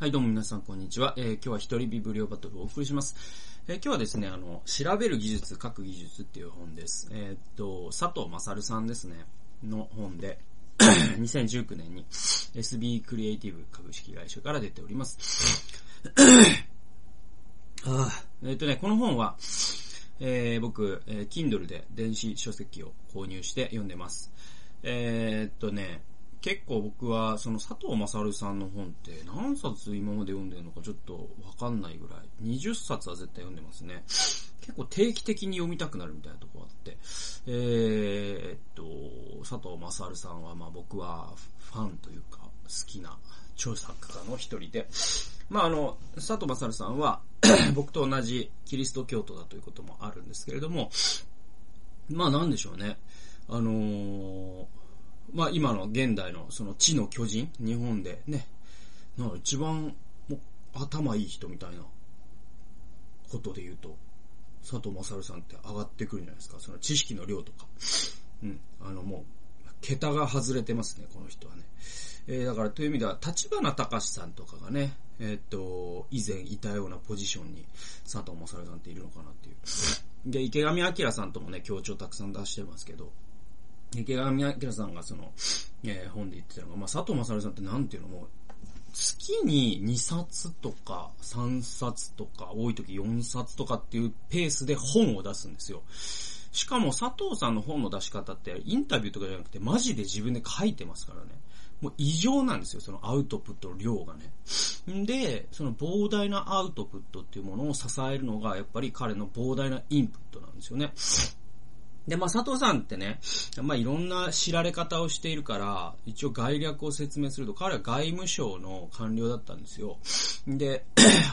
はい、どうも皆さん、こんにちは。えー今日は一人ビブリオバトルをお送りします。えー今日はですね、あの、調べる技術、書く技術っていう本です。えーっと、佐藤勝さんですね、の本で、2019年に SB クリエイティブ株式会社から出ております。あーえーっとね、この本は、えー僕、えー Kindle で電子書籍を購入して読んでます。えーっとね、結構僕は、その佐藤勝さんの本って何冊今まで読んでるのかちょっとわかんないぐらい。20冊は絶対読んでますね。結構定期的に読みたくなるみたいなとこあって。えーっと、佐藤勝さんはまあ僕はファンというか好きな著作家の一人で。まああの、佐藤勝さんは 僕と同じキリスト教徒だということもあるんですけれども、まあなんでしょうね。あのーまあ今の現代のその地の巨人、日本でね、な一番もう頭いい人みたいなことで言うと、佐藤勝さんって上がってくるじゃないですか。その知識の量とか。うん。あのもう、桁が外れてますね、この人はね。えー、だからという意味では、立花隆さんとかがね、えーっと、以前いたようなポジションに佐藤勝さんっているのかなっていう。で、池上彰さんともね、協調たくさん出してますけど、池上彰さんがその、えー本で言ってたのが、まあ、佐藤勝さんってなんていうのも、月に2冊とか3冊とか、多い時4冊とかっていうペースで本を出すんですよ。しかも佐藤さんの本の出し方ってインタビューとかじゃなくてマジで自分で書いてますからね。もう異常なんですよ、そのアウトプットの量がね。んで、その膨大なアウトプットっていうものを支えるのがやっぱり彼の膨大なインプットなんですよね。で、まあ、佐藤さんってね、まあ、いろんな知られ方をしているから、一応概略を説明すると、彼は外務省の官僚だったんですよ。で、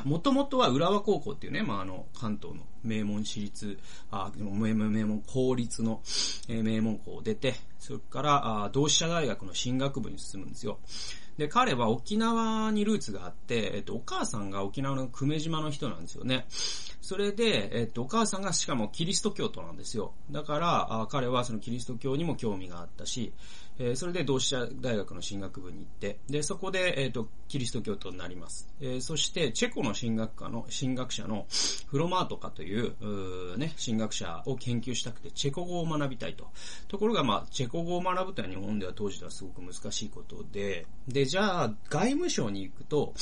もともとは浦和高校っていうね、まあ、あの、関東の名門私立、あ、名門、名門公立の、名門校を出て、それから、あ同志社大学の進学部に進むんですよ。で、彼は沖縄にルーツがあって、えっと、お母さんが沖縄の久米島の人なんですよね。それで、えっと、お母さんがしかもキリスト教徒なんですよ。だから、あ彼はそのキリスト教にも興味があったし、えーそれで同志社大学の進学部に行って、で、そこで、えっと、キリスト教徒になります。えーそして、チェコの進学科の、進学者のフロマートカという、うね、進学者を研究したくて、チェコ語を学びたいと。ところが、まあ、チェコ語を学ぶというのは日本では当時ではすごく難しいことで、で、じゃあ、外務省に行くと、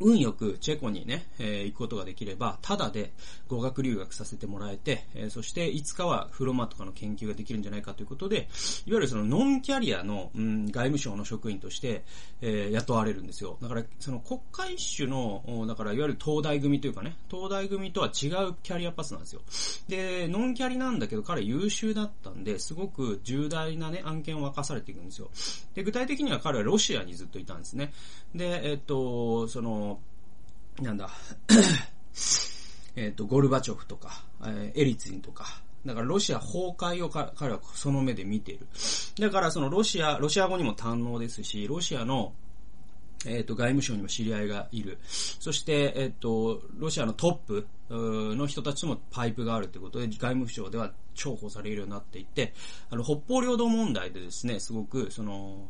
運よくチェコにね、えー行くことができれば、ただで語学留学させてもらえて、えーそしていつかはフロマとかの研究ができるんじゃないかということで、いわゆるそのノンキャリアの、うん、外務省の職員として、えー雇われるんですよ。だから、その国家一種の、だからいわゆる東大組というかね、東大組とは違うキャリアパスなんですよ。で、ノンキャリなんだけど彼優秀だったんで、すごく重大なね、案件を任されていくんですよ。で、具体的には彼はロシアにずっといたんですね。で、えっと、その、なんだ、えっと、ゴルバチョフとか、えーエリツィンとか、だからロシア崩壊を彼はその目で見ている。だからそのロシア、ロシア語にも堪能ですし、ロシアのえっ、と、外務省にも知り合いがいる。そして、えっ、と、ロシアのトップの人たちともパイプがあるということで、外務省では重宝されるようになっていて、あの、北方領土問題でですね、すごく、その、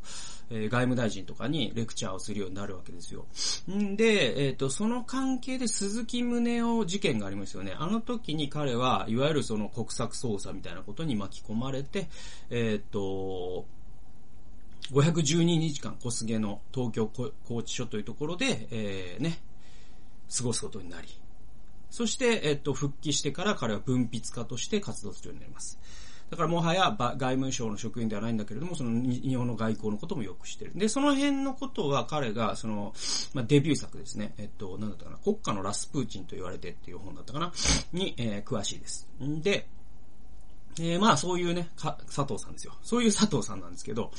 えー外務大臣とかにレクチャーをするようになるわけですよ。んで、えっ、と、その関係で鈴木宗男事件がありますよね。あの時に彼は、いわゆるその国策捜査みたいなことに巻き込まれて、えっ、と、512日間小菅の東京拘置所というところで、えー、ね、過ごすことになり、そして、えっと、復帰してから彼は文筆家として活動するようになります。だからもはやば外務省の職員ではないんだけれども、その日本の外交のこともよく知ってる。で、その辺のことは彼が、その、まあ、デビュー作ですね。えっと、なんだったかな、国家のラスプーチンと言われてっていう本だったかな、に、えー詳しいです。んで、えーまあそういうね、か、佐藤さんですよ。そういう佐藤さんなんですけど、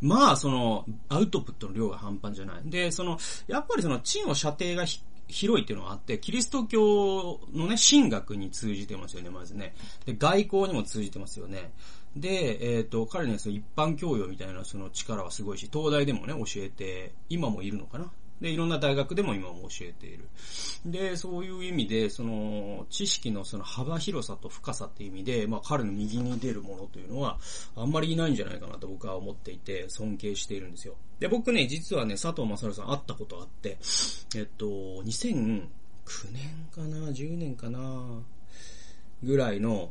まあその、アウトプットの量が半端じゃない。で、その、やっぱりその、地の射程がひ広いっていうのがあって、キリスト教のね、神学に通じてますよね、まずね。で、外交にも通じてますよね。で、えっ、と、彼にはその一般教養みたいなその力はすごいし、東大でもね、教えて、今もいるのかなで、いろんな大学でも今も教えている。で、そういう意味で、その、知識のその幅広さと深さっていう意味で、まあ彼の右に出るものというのは、あんまりいないんじゃないかなと僕は思っていて、尊敬しているんですよ。で、僕ね、実はね、佐藤正さん会ったことあって、えっと、2009年かな ?10 年かなぐらいの、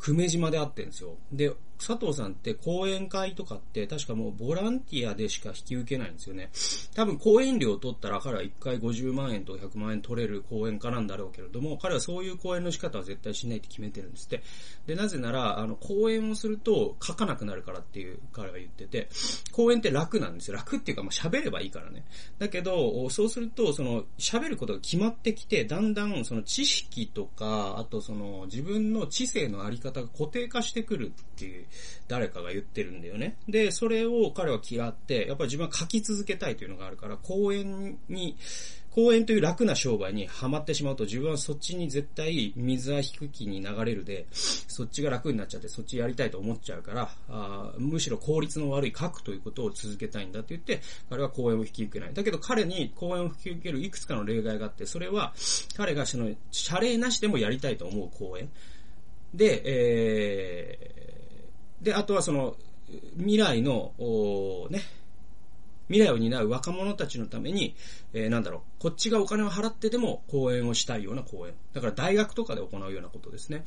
久米島で会ってるんですよ。で、佐藤さんって講演会とかって確かもうボランティアでしか引き受けないんですよね。多分講演料を取ったら彼は1回50万円と100万円取れる講演家なんだろうけれども、彼はそういう講演の仕方は絶対しないって決めてるんですって。で、なぜなら、あの、講演をすると書かなくなるからっていう彼は言ってて、講演って楽なんですよ。楽っていうか、まあ、喋ればいいからね。だけど、そうすると、その、喋ることが決まってきて、だんだんその知識とか、あとその、自分の知性のあり方が固定化してくるっていう誰かが言ってるんだよね。で、それを彼は嫌って、やっぱり自分は書き続けたいというのがあるから、公演に、公園という楽な商売にはまってしまうと自分はそっちに絶対水は引く気に流れるで、そっちが楽になっちゃってそっちやりたいと思っちゃうから、あむしろ効率の悪い書くということを続けたいんだって言って、彼は公演を引き受けない。だけど彼に公演を引き受けるいくつかの例外があって、それは彼がその、謝礼なしでもやりたいと思う公演。で、えー、で、あとはその、未来の、ね、未来を担う若者たちのために、えー、なんだろう、こっちがお金を払ってでも講演をしたいような講演。だから大学とかで行うようなことですね。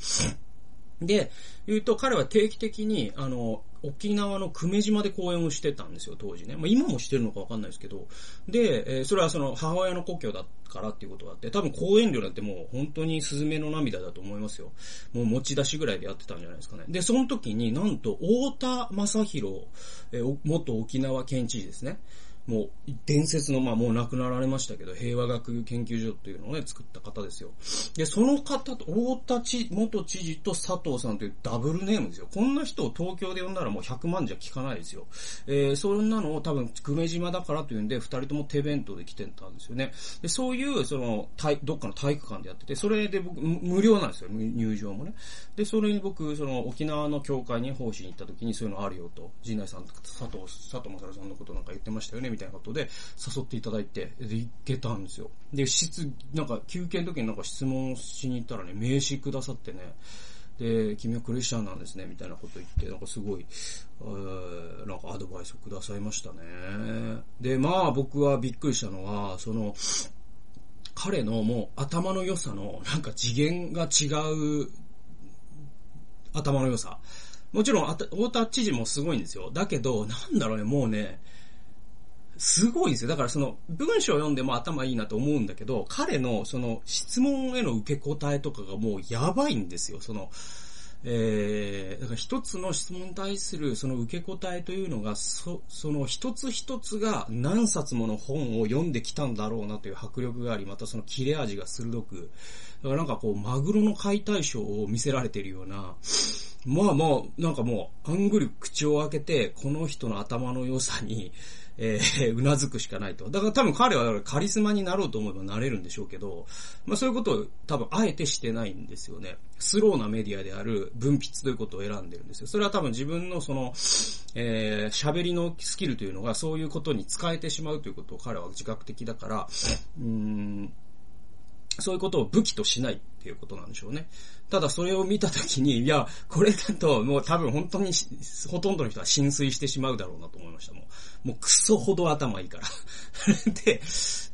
で、言うと彼は定期的に、あの、沖縄の久米島で公演をしてたんですよ、当時ね。まあ今もしてるのかわかんないですけど。で、えー、それはその母親の故郷だからっていうことがあって、多分公演料なんてもう本当にスズメの涙だと思いますよ。もう持ち出しぐらいでやってたんじゃないですかね。で、その時になんと、大田正宏、えー、元沖縄県知事ですね。もう、伝説の、まあもう亡くなられましたけど、平和学研究所っていうのをね、作った方ですよ。で、その方と、大田知、元知事と佐藤さんというダブルネームですよ。こんな人を東京で呼んだらもう100万じゃ聞かないですよ。えー、そんなのを多分、久米島だからというんで、二人とも手弁当で来てたんですよね。で、そういう、その、体、どっかの体育館でやってて、それで僕、無料なんですよ、入場もね。で、それに僕、その、沖縄の教会に奉仕に行った時にそういうのあるよと、陣内さんと、佐藤、佐藤正さんのことなんか言ってましたよね、みたいなことで誘っていただいて、で、行けたんですよ。で、質、なんか休憩の時になんか質問しに行ったらね、名刺くださってね、で、君はクリスチャンなんですね、みたいなこと言って、なんかすごい、えー、なんかアドバイスをくださいましたね。で、まあ僕はびっくりしたのは、その、彼のもう頭の良さの、なんか次元が違う頭の良さ。もちろん、太田知事もすごいんですよ。だけど、なんだろうね、もうね、すごいんですよ。だからその文章を読んでも頭いいなと思うんだけど、彼のその質問への受け答えとかがもうやばいんですよ。その、えー、だから一つの質問に対するその受け答えというのが、そ、その一つ一つが何冊もの本を読んできたんだろうなという迫力があり、またその切れ味が鋭く、だからなんかこう、マグロの解体ショーを見せられているような、まあまあ、なんかもう、あんぐり口を開けて、この人の頭の良さに、えー、うなずくしかないと。だから多分彼はカリスマになろうと思えばなれるんでしょうけど、まあそういうことを多分あえてしてないんですよね。スローなメディアである分筆ということを選んでるんですよ。それは多分自分のその、えー、喋りのスキルというのがそういうことに使えてしまうということを彼は自覚的だから、うーん、そういうことを武器としないっていうことなんでしょうね。ただそれを見たときに、いや、これだともう多分本当にほとんどの人は浸水してしまうだろうなと思いました。もう、もうクソほど頭いいから。で、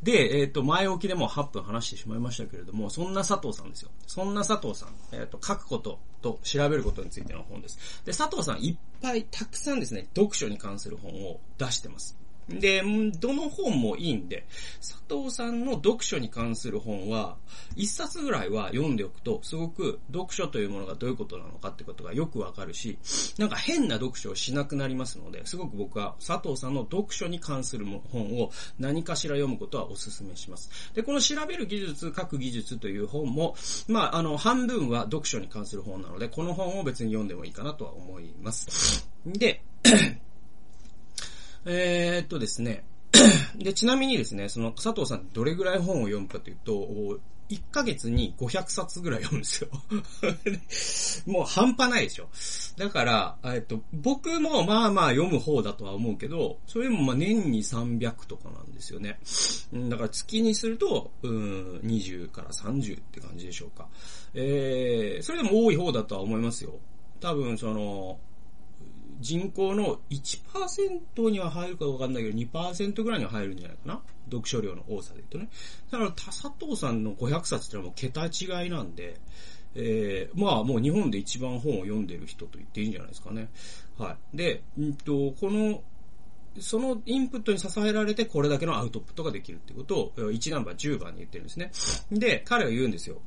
で、えっ、ー、と、前置きでも8分話してしまいましたけれども、そんな佐藤さんですよ。そんな佐藤さん、えっ、ー、と、書くことと調べることについての本です。で、佐藤さんいっぱいたくさんですね、読書に関する本を出してます。で、どの本もいいんで、佐藤さんの読書に関する本は、一冊ぐらいは読んでおくと、すごく読書というものがどういうことなのかってことがよくわかるし、なんか変な読書をしなくなりますので、すごく僕は佐藤さんの読書に関する本を何かしら読むことはお勧めします。で、この調べる技術、書く技術という本も、まあ、あの、半分は読書に関する本なので、この本を別に読んでもいいかなとは思います。で、えー、っとですね。で、ちなみにですね、その佐藤さんどれぐらい本を読むかというと、1ヶ月に500冊ぐらい読むんですよ。もう半端ないでしょ。だから、えっと、僕もまあまあ読む方だとは思うけど、それもまあ年に300とかなんですよね。だから月にすると、うん、20から30って感じでしょうか。えー、それでも多い方だとは思いますよ。多分その、人口の1%には入るかわかんないけど、2%ぐらいには入るんじゃないかな。読書量の多さで言うとね。だから、田佐藤さんの500冊ってのはもう桁違いなんで、えー、まあもう日本で一番本を読んでる人と言っていいんじゃないですかね。はい。で、うんと、この、そのインプットに支えられてこれだけのアウトプットができるってことを1ナンバー10番に言ってるんですね。で、彼は言うんですよ。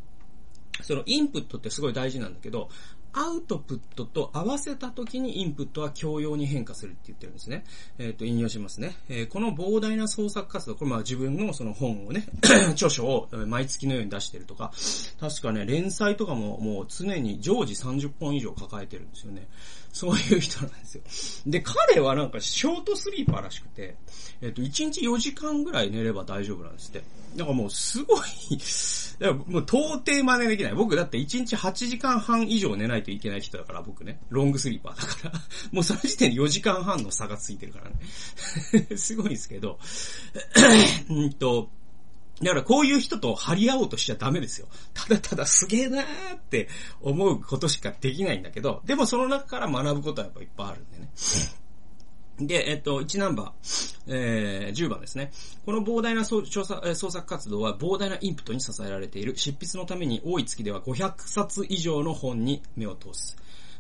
そのインプットってすごい大事なんだけど、アウトプットと合わせた時にインプットは教養に変化するって言ってるんですね。えっ、ー、と、引用しますね。えー、この膨大な創作活動、これまあ自分のその本をね、著書を毎月のように出してるとか、確かね、連載とかももう常に常時30本以上抱えてるんですよね。そういう人なんですよ。で、彼はなんかショートスリーパーらしくて、えっ、ー、と、1日4時間ぐらい寝れば大丈夫なんですって。だからもうすごいもう到底真似できない。僕だって1日8時間半以上寝ないといけない人だから、僕ね。ロングスリーパーだから もうその時点で4時間半の差がついてるからね すごいですけど うんと、だからこういう人と張り合おうとしちゃダメですよ。ただただすげえなーって思うことしかできないんだけど、でもその中から学ぶことはやっぱいっぱいあるんでね。で、えっと、1ナンバー、えー、10番ですね。この膨大な調査、創作活動は膨大なインプットに支えられている。執筆のために多い月では500冊以上の本に目を通す。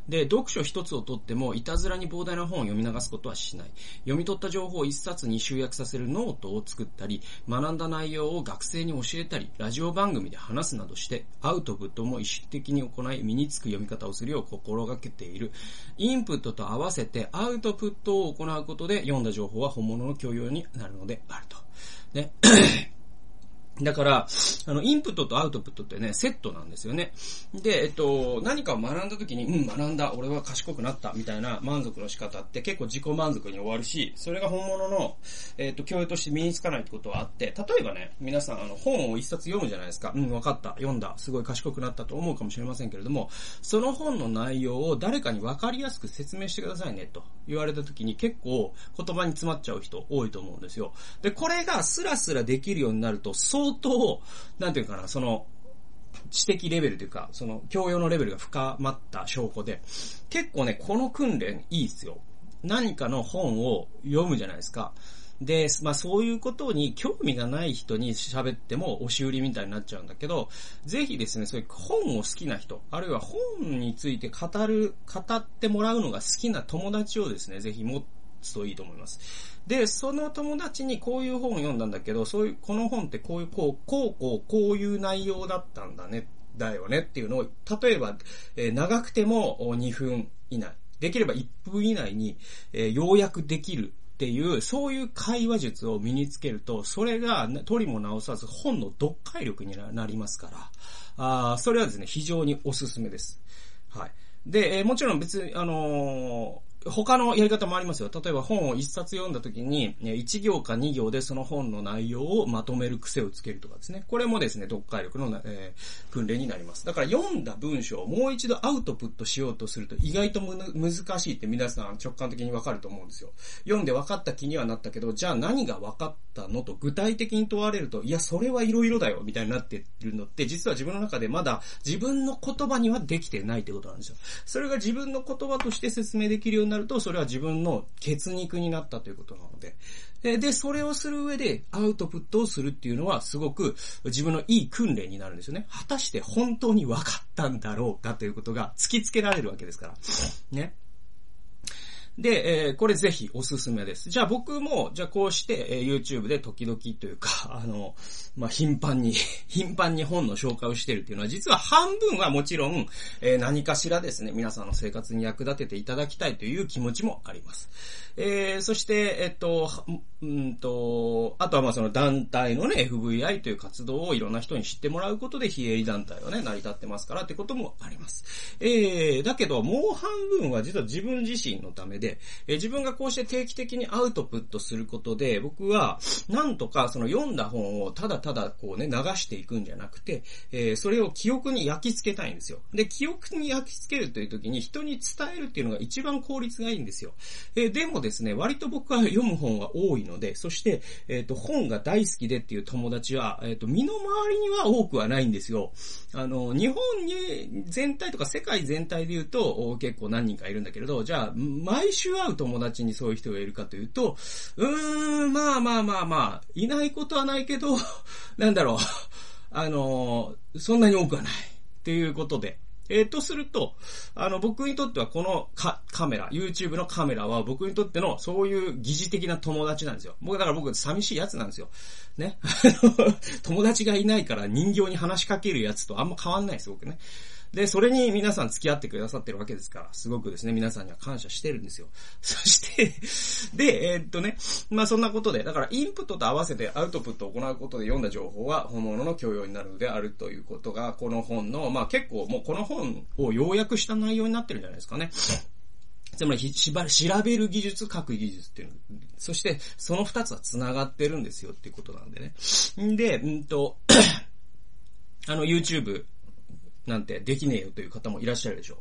で、読書一つをとっても、いたずらに膨大な本を読み流すことはしない。読み取った情報を一冊に集約させるノートを作ったり、学んだ内容を学生に教えたり、ラジオ番組で話すなどして、アウトプットも意識的に行い、身につく読み方をするよう心がけている。インプットと合わせてアウトプットを行うことで、読んだ情報は本物の教養になるのであると。ね。だから、あの、インプットとアウトプットってね、セットなんですよね。で、えっと、何かを学んだ時に、うん、学んだ、俺は賢くなった、みたいな満足の仕方って結構自己満足に終わるし、それが本物の、えっと、教養として身につかないってことはあって、例えばね、皆さん、あの、本を一冊読むじゃないですか。うん、分かった、読んだ、すごい賢くなったと思うかもしれませんけれども、その本の内容を誰かに分かりやすく説明してくださいね、と言われた時に結構言葉に詰まっちゃう人多いと思うんですよ。で、これがスラスラできるようになると、相相当、なんていうかな、その、知的レベルというか、その、教養のレベルが深まった証拠で、結構ね、この訓練いいっすよ。何かの本を読むじゃないですか。で、まあそういうことに興味がない人に喋っても押し売りみたいになっちゃうんだけど、ぜひですね、そういう本を好きな人、あるいは本について語る、語ってもらうのが好きな友達をですね、ぜひ持っつといいと思います。で、その友達にこういう本を読んだんだけど、そういう、この本ってこういう、こう、こう、こう、こういう内容だったんだね、だよねっていうのを、例えば、えー、長くても2分以内、できれば1分以内に、えー、要約できるっていう、そういう会話術を身につけると、それが、取りも直さず本の読解力になりますから、あそれはですね、非常におすすめです。はい。で、えー、もちろん別に、あの他のやり方もありますよ。例えば本を一冊読んだ時に、1行か2行でその本の内容をまとめる癖をつけるとかですね。これもですね、読解力の、えー、訓練になります。だから読んだ文章をもう一度アウトプットしようとすると意外と難しいって皆さん直感的にわかると思うんですよ。読んで分かった気にはなったけど、じゃあ何が分かったのと具体的に問われると、いや、それはいろいろだよ、みたいになってるのって、実は自分の中でまだ自分の言葉にはできてないってことなんですよ。それが自分の言葉として説明できるようにななると、それは自分の血肉になったということなので。で、それをする上でアウトプットをするっていうのはすごく自分のいい訓練になるんですよね。果たして本当に分かったんだろうかということが突きつけられるわけですから。ね。で、えー、これぜひおすすめです。じゃあ僕も、じゃあこうして、えー、YouTube で時々というか、あの、まあ、頻繁に 頻繁に本の紹介をしてるっていうのは、実は半分はもちろん、えー、何かしらですね、皆さんの生活に役立てていただきたいという気持ちもあります。えー、そして、えっと、うんと、あとはまあその団体のね、FVI という活動をいろんな人に知ってもらうことで非営利団体はね、成り立ってますからってこともあります。えー、だけどもう半分は実は自分自身のためで、で、え自分がこうして定期的にアウトプットすることで、僕は、なんとかその読んだ本をただただこうね、流していくんじゃなくて、えー、それを記憶に焼き付けたいんですよ。で、記憶に焼き付けるという時に人に伝えるっていうのが一番効率がいいんですよ。えー、でもですね、割と僕は読む本が多いので、そして、えっ、ー、と、本が大好きでっていう友達は、えっ、と、身の回りには多くはないんですよ。あの、日本に全体とか世界全体で言うと、結構何人かいるんだけれど、じゃあ、毎週会う友達にそういう人がいるかというと、うーん、まあまあまあまあ、いないことはないけど、なんだろう、あの、そんなに多くはない。っていうことで。えー、とすると、あの、僕にとってはこのカカメラ、YouTube のカメラは僕にとってのそういう疑似的な友達なんですよ。僕、だから僕寂しいやつなんですよ。ね。友達がいないから人形に話しかけるやつとあんま変わんないです、僕ね。で、それに皆さん付き合ってくださってるわけですから、すごくですね、皆さんには感謝してるんですよ。そしてで、えー、っとね、まあそんなことで、だからインプットと合わせてアウトプットを行うことで読んだ情報は本物の教養になるのであるということが、この本の、まあ結構もうこの本を要約した内容になってるんじゃないですかね。つまり、しば調べる技術、書く技術っていうの。そして、その二つは繋がってるんですよっていうことなんでね。んで、うんと、あの、YouTube なんてできねえよという方もいらっしゃるでしょう。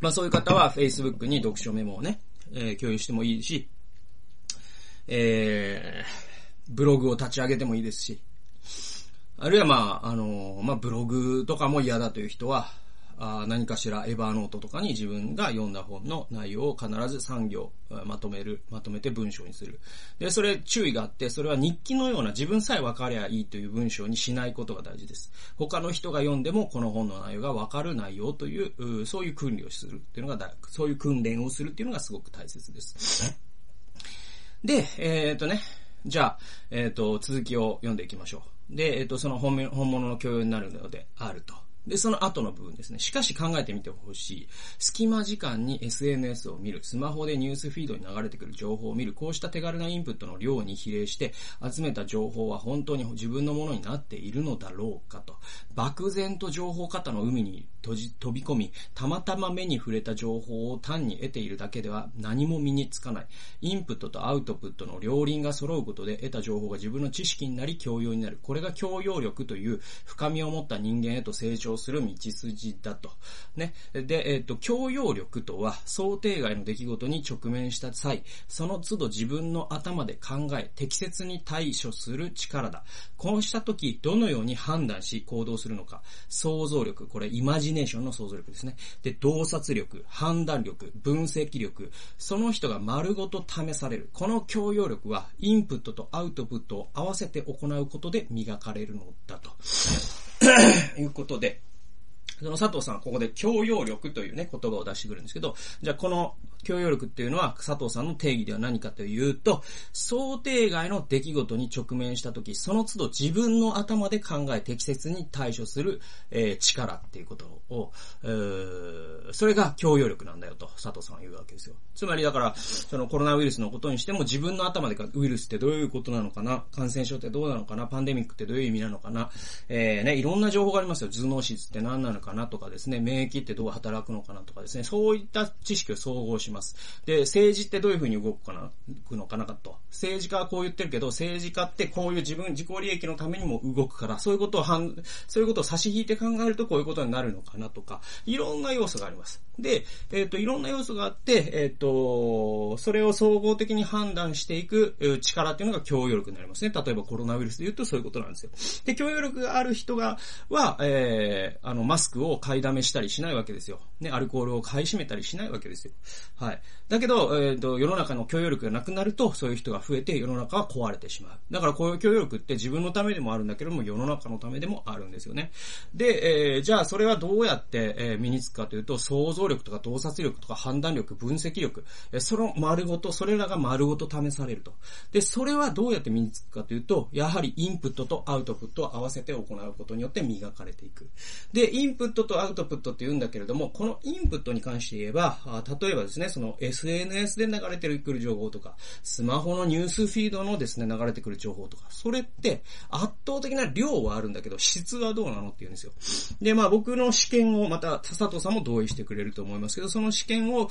まあそういう方は Facebook に読書メモをね、えー、共有してもいいし、えー、ブログを立ち上げてもいいですし、あるいはまあ、あのー、まあブログとかも嫌だという人は、あ何かしらエヴァーノートとかに自分が読んだ本の内容を必ず3行まとめる、まとめて文章にする。で、それ注意があって、それは日記のような自分さえ分かりゃいいという文章にしないことが大事です。他の人が読んでもこの本の内容が分かる内容という、そういう訓練をするっていうのが、そういう訓練をするっていうのがすごく大切です。で、えー、っとね、じゃあ、えー、っと、続きを読んでいきましょう。で、えー、っと、その本本物の教養になるのであると。で、その後の部分ですね。しかし考えてみてほしい。隙間時間に SNS を見る、スマホでニュースフィードに流れてくる情報を見る、こうした手軽なインプットの量に比例して、集めた情報は本当に自分のものになっているのだろうかと。漠然と情報型の海に飛び込み、たまたま目に触れた情報を単に得ているだけでは何も身につかない。インプットとアウトプットの両輪が揃うことで得た情報が自分の知識になり教養になる。これが教養力という深みを持った人間へと成長する道筋だと。ね。で、えっ、ー、と、教養力とは想定外の出来事に直面した際、その都度自分の頭で考え、適切に対処する力だ。こうした時、どのように判断し行動するのか。想像力、これイマジネーションの想像力ですね。で、洞察力、判断力、分析力、その人が丸ごと試される。この教養力は、インプットとアウトプットを合わせて行うことで磨かれるのだと。いうことで、その佐藤さんはここで教養力というね、言葉を出してくるんですけど、じゃあこの教養力っていうのは佐藤さんの定義では何かというと、想定外の出来事に直面した時、その都度自分の頭で考え適切に対処する、えー、力っていうことを、えー、それが教養力なんだよと佐藤さんは言うわけですよ。つまりだから、そのコロナウイルスのことにしても自分の頭でウイルスってどういうことなのかな感染症ってどうなのかなパンデミックってどういう意味なのかなえー、ね、いろんな情報がありますよ。頭脳質って何なのかかなとかですね、免疫ってどう働くのかなとかですね、そういった知識を総合します。で、政治ってどういうふうに動くかな、くのかなかと。政治家はこう言ってるけど、政治家ってこういう自分、自己利益のためにも動くから、そういうことをん、そういうことを差し引いて考えるとこういうことになるのかなとか、いろんな要素があります。で、えっ、ー、と、いろんな要素があって、えっ、ー、と、それを総合的に判断していく力っていうのが教養力になりますね。例えばコロナウイルスで言うとそういうことなんですよ。で、教養力がある人が、は、えー、あの、マスクを買いだめしたりしないわけですよ。ね、アルコールを買い占めたりしないわけですよ。はい。だけど、えっ、ー、と、世の中の許容力がなくなると、そういう人が増えて世の中は壊れてしまう。だからこういう許容力って自分のためでもあるんだけども、世の中のためでもあるんですよね。で、えー、じゃあそれはどうやって、えー、身につくかというと、想像力とか洞察力とか判断力、分析力、えー、その丸ごと、それらが丸ごと試されると。で、それはどうやって身につくかというと、やはりインプットとアウトプットを合わせて行うことによって磨かれていく。で、インププットとアウトプットって言うんだけれども、このインプットに関して言えば、例えばですね、その SNS で流れてくる情報とか、スマホのニュースフィードのですね、流れてくる情報とか、それって圧倒的な量はあるんだけど、質はどうなのって言うんですよ。で、まあ僕の試験をまた、佐藤さんも同意してくれると思いますけど、その試験を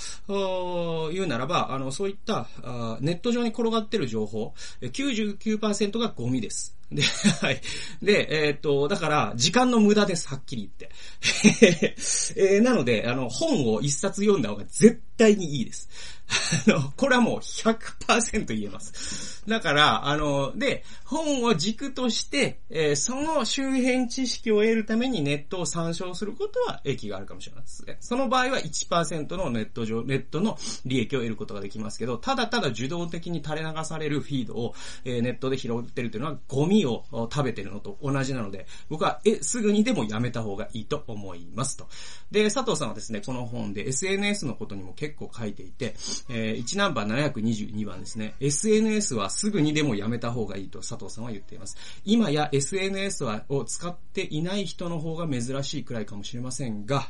言うならば、あの、そういったネット上に転がってる情報、99%がゴミです。で、はい。で、えー、っと、だから、時間の無駄です、はっきり言って。えー、なので、あの、本を一冊読んだ方が絶対にいいです。あの、これはもう100%言えます。だから、あの、で、本を軸として、えー、その周辺知識を得るためにネットを参照することは益があるかもしれないですね。その場合は1%のネット上、ネットの利益を得ることができますけど、ただただ受動的に垂れ流されるフィードを、えー、ネットで拾ってるというのはゴミを食べてるのと同じなので、僕は、え、すぐにでもやめた方がいいと思いますと。で、佐藤さんはですね、この本で SNS のことにも結結構書いていて、えー、1ナンバー722番ですね、SNS はすぐにでもやめた方がいいと佐藤さんは言っています。今や SNS はを使っていない人の方が珍しいくらいかもしれませんが、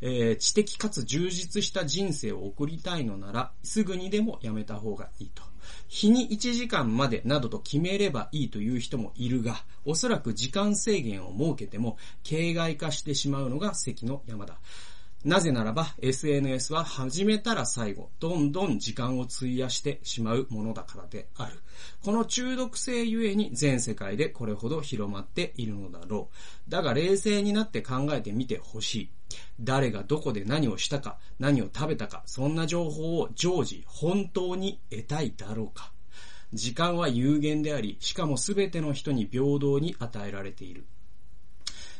えー、知的かつ充実した人生を送りたいのなら、すぐにでもやめた方がいいと。日に1時間までなどと決めればいいという人もいるが、おそらく時間制限を設けても、形骸化してしまうのが関の山だ。なぜならば SNS は始めたら最後、どんどん時間を費やしてしまうものだからである。この中毒性ゆえに全世界でこれほど広まっているのだろう。だが冷静になって考えてみてほしい。誰がどこで何をしたか、何を食べたか、そんな情報を常時本当に得たいだろうか。時間は有限であり、しかも全ての人に平等に与えられている。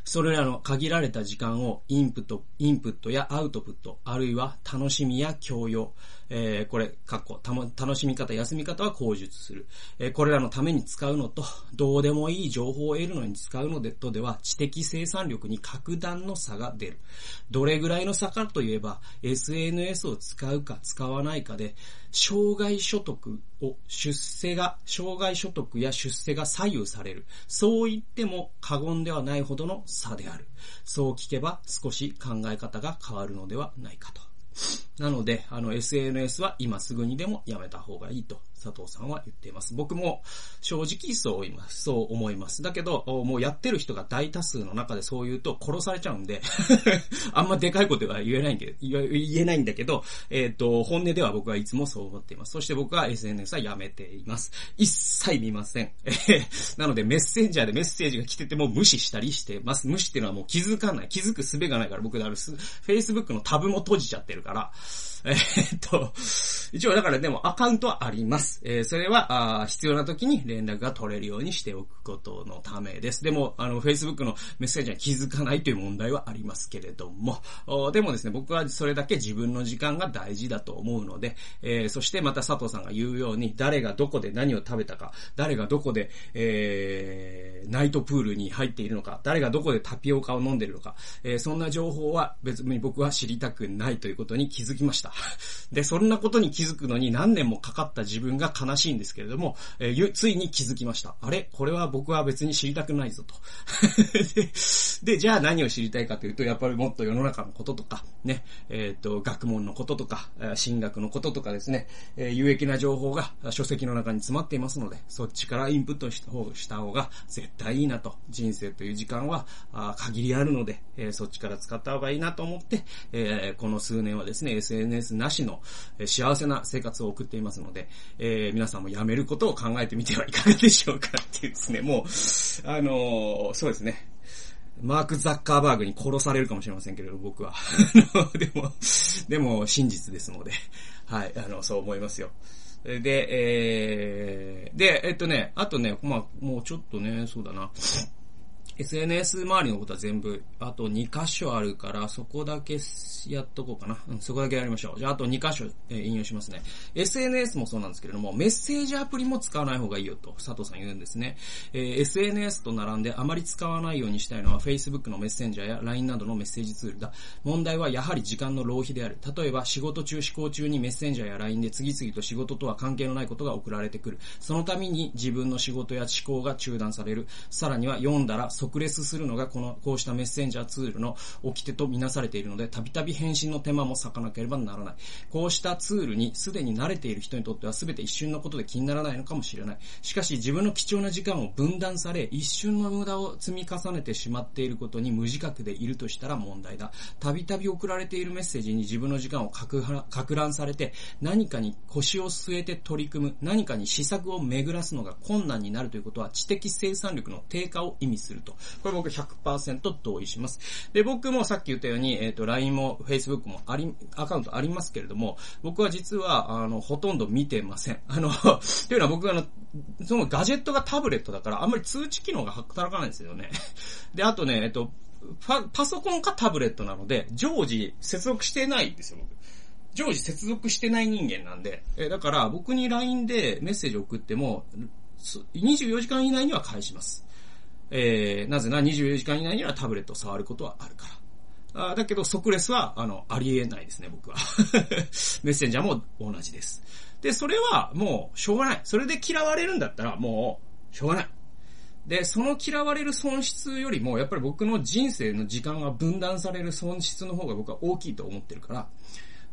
それらの限られた時間をインプット、インプットやアウトプット、あるいは楽しみや教養、えー、これ、かっこ、た楽しみ方、休み方は口述する。えー、これらのために使うのと、どうでもいい情報を得るのに使うのでとでは、知的生産力に格段の差が出る。どれぐらいの差かといえば、SNS を使うか使わないかで、障害所得を、出世が、障害所得や出世が左右される。そう言っても過言ではないほどの差である。そう聞けば少し考え方が変わるのではないかと。なので、あの SNS は今すぐにでもやめた方がいいと。佐藤さんは言っています。僕も正直そう言います。そう思います。だけど、もうやってる人が大多数の中でそう言うと殺されちゃうんで あんまでかいことは言えないんで、言えないんだけど、えっ、ー、と、本音では僕はいつもそう思っています。そして僕は SNS はやめています。一切見ません。なのでメッセンジャーでメッセージが来てても無視したりしてます。無視っていうのはもう気づかない。気づく術がないから僕である Facebook のタブも閉じちゃってるから、えー、っと、一応だからでもアカウントはあります。えー、それは、あ必要な時に連絡が取れるようにしておくことのためです。でも、あの、Facebook のメッセージは気づかないという問題はありますけれども、でもですね、僕はそれだけ自分の時間が大事だと思うので、えー、そしてまた佐藤さんが言うように、誰がどこで何を食べたか、誰がどこで、えー、ナイトプールに入っているのか、誰がどこでタピオカを飲んでいるのか、えー、そんな情報は別に僕は知りたくないということに気づきました。で、そんなことに気づくのに何年もかかった自分が悲しいんですけれども、えー、ついに気づきました。あれ？これは僕は別に知りたくないぞと で。で、じゃあ何を知りたいかというと、やっぱりもっと世の中のこととか、ね、えっ、ー、と、学問のこととか、進学のこととかですね、えー、有益な情報が書籍の中に詰まっていますので、そっちからインプットした方した方が絶対いいなと。人生という時間は限りあるので、えー、そっちから使った方がいいなと思って、えー、この数年はですね、SNS なしの幸せな生活を送っていますので、えー、皆さんもやめることを考えてみてはいかがでしょうかっていうですね、もう、あのー、そうですね。マーク・ザッカーバーグに殺されるかもしれませんけれど、僕は。でも、でも真実ですので、はい、あの、そう思いますよ。で、えー、で、えっとね、あとね、まあ、もうちょっとね、そうだな。SNS 周りのことは全部、あと2箇所あるから、そこだけやっとこうかな。うん、そこだけやりましょう。じゃあ、あと2箇所、えー、引用しますね。SNS もそうなんですけれども、メッセージアプリも使わない方がいいよと、佐藤さん言うんですね。えー、SNS と並んであまり使わないようにしたいのは、Facebook のメッセンジャーや LINE などのメッセージツールだ。問題はやはり時間の浪費である。例えば、仕事中、思考中にメッセンジャーや LINE で次々と仕事とは関係のないことが送られてくる。そのために自分の仕事や思考が中断される。さらには読んだら即レスするのがこの、こうしたメッセンジャーツールの掟とみなされているので、たびたび返信の手間も割かなければならない。こうしたツールにすでに慣れている人にとっては全て一瞬のことで気にならないのかもしれない。しかし自分の貴重な時間を分断され、一瞬の無駄を積み重ねてしまっていることに無自覚でいるとしたら問題だ。たびたび送られているメッセージに自分の時間をかく乱されて、何かに腰を据えて取り組む、何かに施策を巡らすのが困難になるということは知的生産力の低下を意味すると。これ僕100%同意します。で、僕もさっき言ったように、えっ、ー、と、LINE も Facebook もあり、アカウントありますけれども、僕は実は、あの、ほとんど見てません。あの、というのは僕はあの、そのガジェットがタブレットだから、あんまり通知機能が働かないんですよね。で、あとね、えっと、パ、パソコンかタブレットなので、常時接続してないんですよ、僕。常時接続してない人間なんで、えだから僕に LINE でメッセージ送っても、24時間以内には返します。えー、なぜな24時間以内にはタブレットを触ることはあるから。あだけど、即レスは、あの、ありえないですね、僕は。メッセンジャーも同じです。で、それはもう、しょうがない。それで嫌われるんだったら、もう、しょうがない。で、その嫌われる損失よりも、やっぱり僕の人生の時間が分断される損失の方が僕は大きいと思ってるから、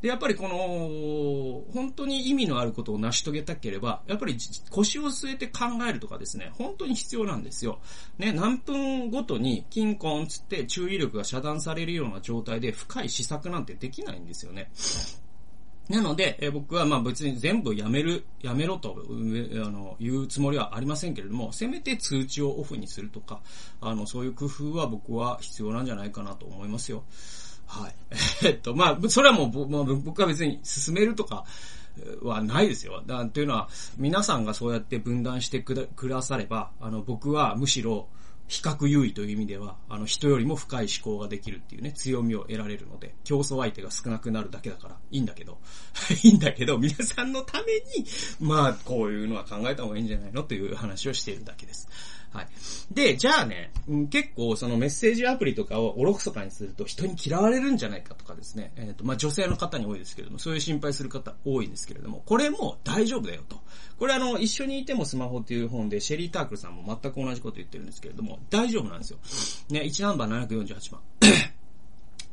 で、やっぱりこの、本当に意味のあることを成し遂げたければ、やっぱり腰を据えて考えるとかですね、本当に必要なんですよ。ね、何分ごとにキンコンつって注意力が遮断されるような状態で深い施策なんてできないんですよね。なので、え僕はまあ別に全部やめる、やめろと、あの、言うつもりはありませんけれども、せめて通知をオフにするとか、あの、そういう工夫は僕は必要なんじゃないかなと思いますよ。はい。えっと、まあ、それはもう、まあ、僕は別に進めるとかはないですよ。だというのは、皆さんがそうやって分断してくだされば、あの、僕はむしろ、比較優位という意味では、あの、人よりも深い思考ができるっていうね、強みを得られるので、競争相手が少なくなるだけだから、いいんだけど、いいんだけど、皆さんのために、まあ、こういうのは考えた方がいいんじゃないの？という話をしているだけです。はい。で、じゃあね、結構そのメッセージアプリとかをおろくそかにすると人に嫌われるんじゃないかとかですね、えっ、ー、と、まあ、女性の方に多いですけれども、そういう心配する方多いんですけれども、これも大丈夫だよと。これあの、一緒にいてもスマホっていう本で、シェリー・タークルさんも全く同じこと言ってるんですけれども、大丈夫なんですよ。ね、1ナンバー748番。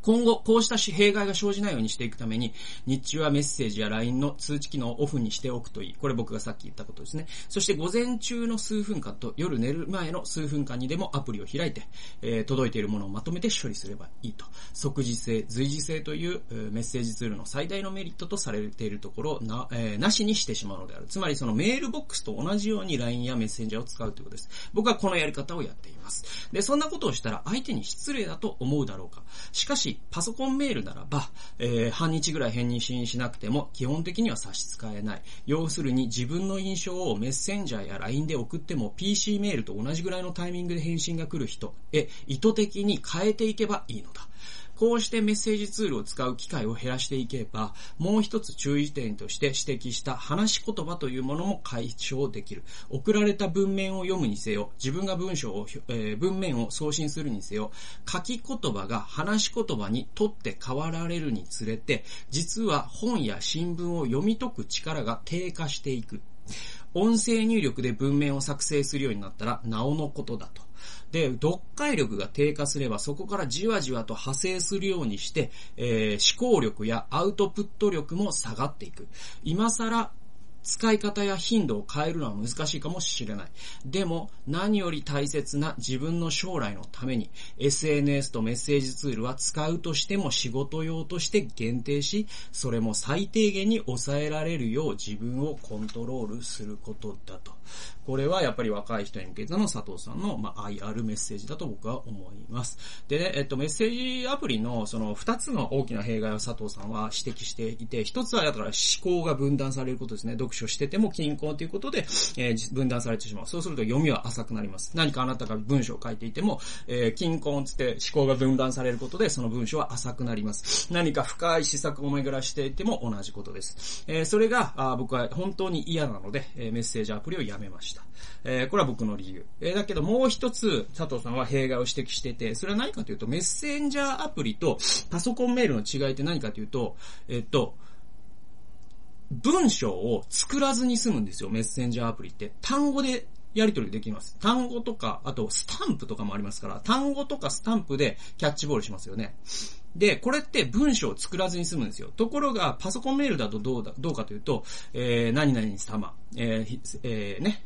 今後、こうした弊害が生じないようにしていくために、日中はメッセージや LINE の通知機能をオフにしておくといい。これ僕がさっき言ったことですね。そして午前中の数分間と夜寝る前の数分間にでもアプリを開いて、えー、届いているものをまとめて処理すればいいと。即時性、随時性という、えー、メッセージツールの最大のメリットとされているところをな、えー、なしにしてしまうのである。つまりそのメールボックスと同じように LINE やメッセンジャーを使うということです。僕はこのやり方をやっています。で、そんなことをしたら相手に失礼だと思うだろうか。しかし、パソコンメールならば、えー、半日ぐらい返信しなくても基本的には差し支えない。要するに自分の印象をメッセンジャーや LINE で送っても PC メールと同じぐらいのタイミングで返信が来る人へ意図的に変えていけばいいのだ。こうしてメッセージツールを使う機会を減らしていけば、もう一つ注意点として指摘した話し言葉というものも解消できる。送られた文面を読むにせよ、自分が文章を、えー、文面を送信するにせよ、書き言葉が話し言葉にとって変わられるにつれて、実は本や新聞を読み解く力が低下していく。音声入力で文面を作成するようになったら、なおのことだと。で、読解力が低下すればそこからじわじわと派生するようにして、えー、思考力やアウトプット力も下がっていく。今更使い方や頻度を変えるのは難しいかもしれない。でも、何より大切な自分の将来のために、SNS とメッセージツールは使うとしても仕事用として限定し、それも最低限に抑えられるよう自分をコントロールすることだと。これはやっぱり若い人に向けての佐藤さんの、まあ、愛あるメッセージだと僕は思います。でね、えっと、メッセージアプリのその二つの大きな弊害を佐藤さんは指摘していて、一つはだから思考が分断されることですね。読書してても均衡ということで、えー、分断されてしまう。そうすると読みは浅くなります。何かあなたが文章を書いていても、えー、均衡つって思考が分断されることで、その文章は浅くなります。何か深い施策を巡らしていても同じことです。えー、それが、あ僕は本当に嫌なので、え、メッセージアプリをやめました。えー、これは僕の理由。えー、だけどもう一つ、佐藤さんは弊害を指摘してて、それは何かというと、メッセンジャーアプリとパソコンメールの違いって何かというと、えっと、文章を作らずに済むんですよ、メッセンジャーアプリって。単語でやり取りできます。単語とか、あとスタンプとかもありますから、単語とかスタンプでキャッチボールしますよね。で、これって文章を作らずに済むんですよ。ところが、パソコンメールだとどうだ、どうかというと、えー、何々様、えー、えー、ね、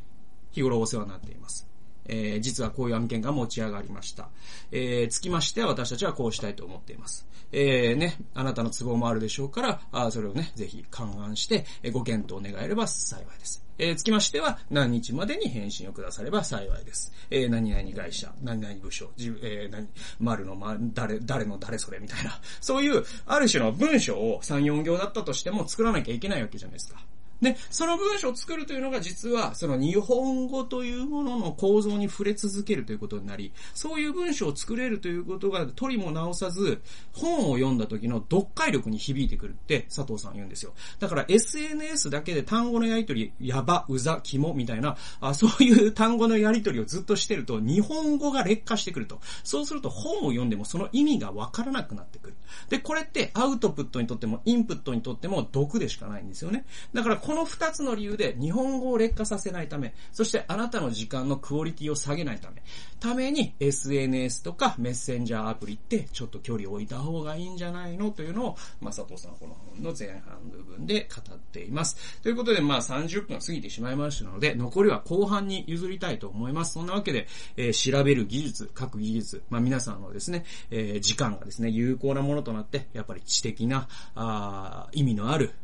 日頃お世話になっています。えー、実はこういう案件が持ち上がりました。えー、つきましては私たちはこうしたいと思っています。えー、ね、あなたの都合もあるでしょうから、あそれをね、ぜひ勘案して、えご検討願えれば幸いです。えー、つきましては、何日までに返信をくだされば幸いです。えー、何々会社、何々部署、じえー、何、丸のま、誰、誰の誰それみたいな。そういう、ある種の文章を3、4行だったとしても作らなきゃいけないわけじゃないですか。で、その文章を作るというのが実は、その日本語というものの構造に触れ続けるということになり、そういう文章を作れるということが、取りも直さず、本を読んだ時の読解力に響いてくるって佐藤さん言うんですよ。だから SNS だけで単語のやりとり、やば、うざ、きもみたいな、あそういう単語のやりとりをずっとしてると、日本語が劣化してくると。そうすると本を読んでもその意味がわからなくなってくる。で、これってアウトプットにとっても、インプットにとっても毒でしかないんですよね。だからここの二つの理由で日本語を劣化させないため、そしてあなたの時間のクオリティを下げないため、ために SNS とかメッセンジャーアプリってちょっと距離を置いた方がいいんじゃないの？というのを、まあ、佐藤さんはこの本の前半部分で語っています。ということで、まあ30分過ぎてしまいましたので、残りは後半に譲りたいと思います。そんなわけで、えー、調べる技術、書く技術、まあ皆さんのですね、えー、時間がですね、有効なものとなって、やっぱり知的な、あ意味のある、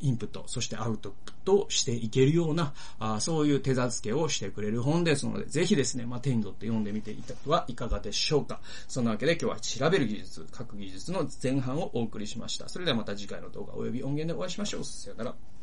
インプット、そしてアウトとしていけるような、あそういう手助けをしてくれる本ですので、ぜひですね、まあ、手に取って読んでみていただくはいかがでしょうか。そんなわけで今日は調べる技術、書く技術の前半をお送りしました。それではまた次回の動画及び音源でお会いしましょう。さよなら。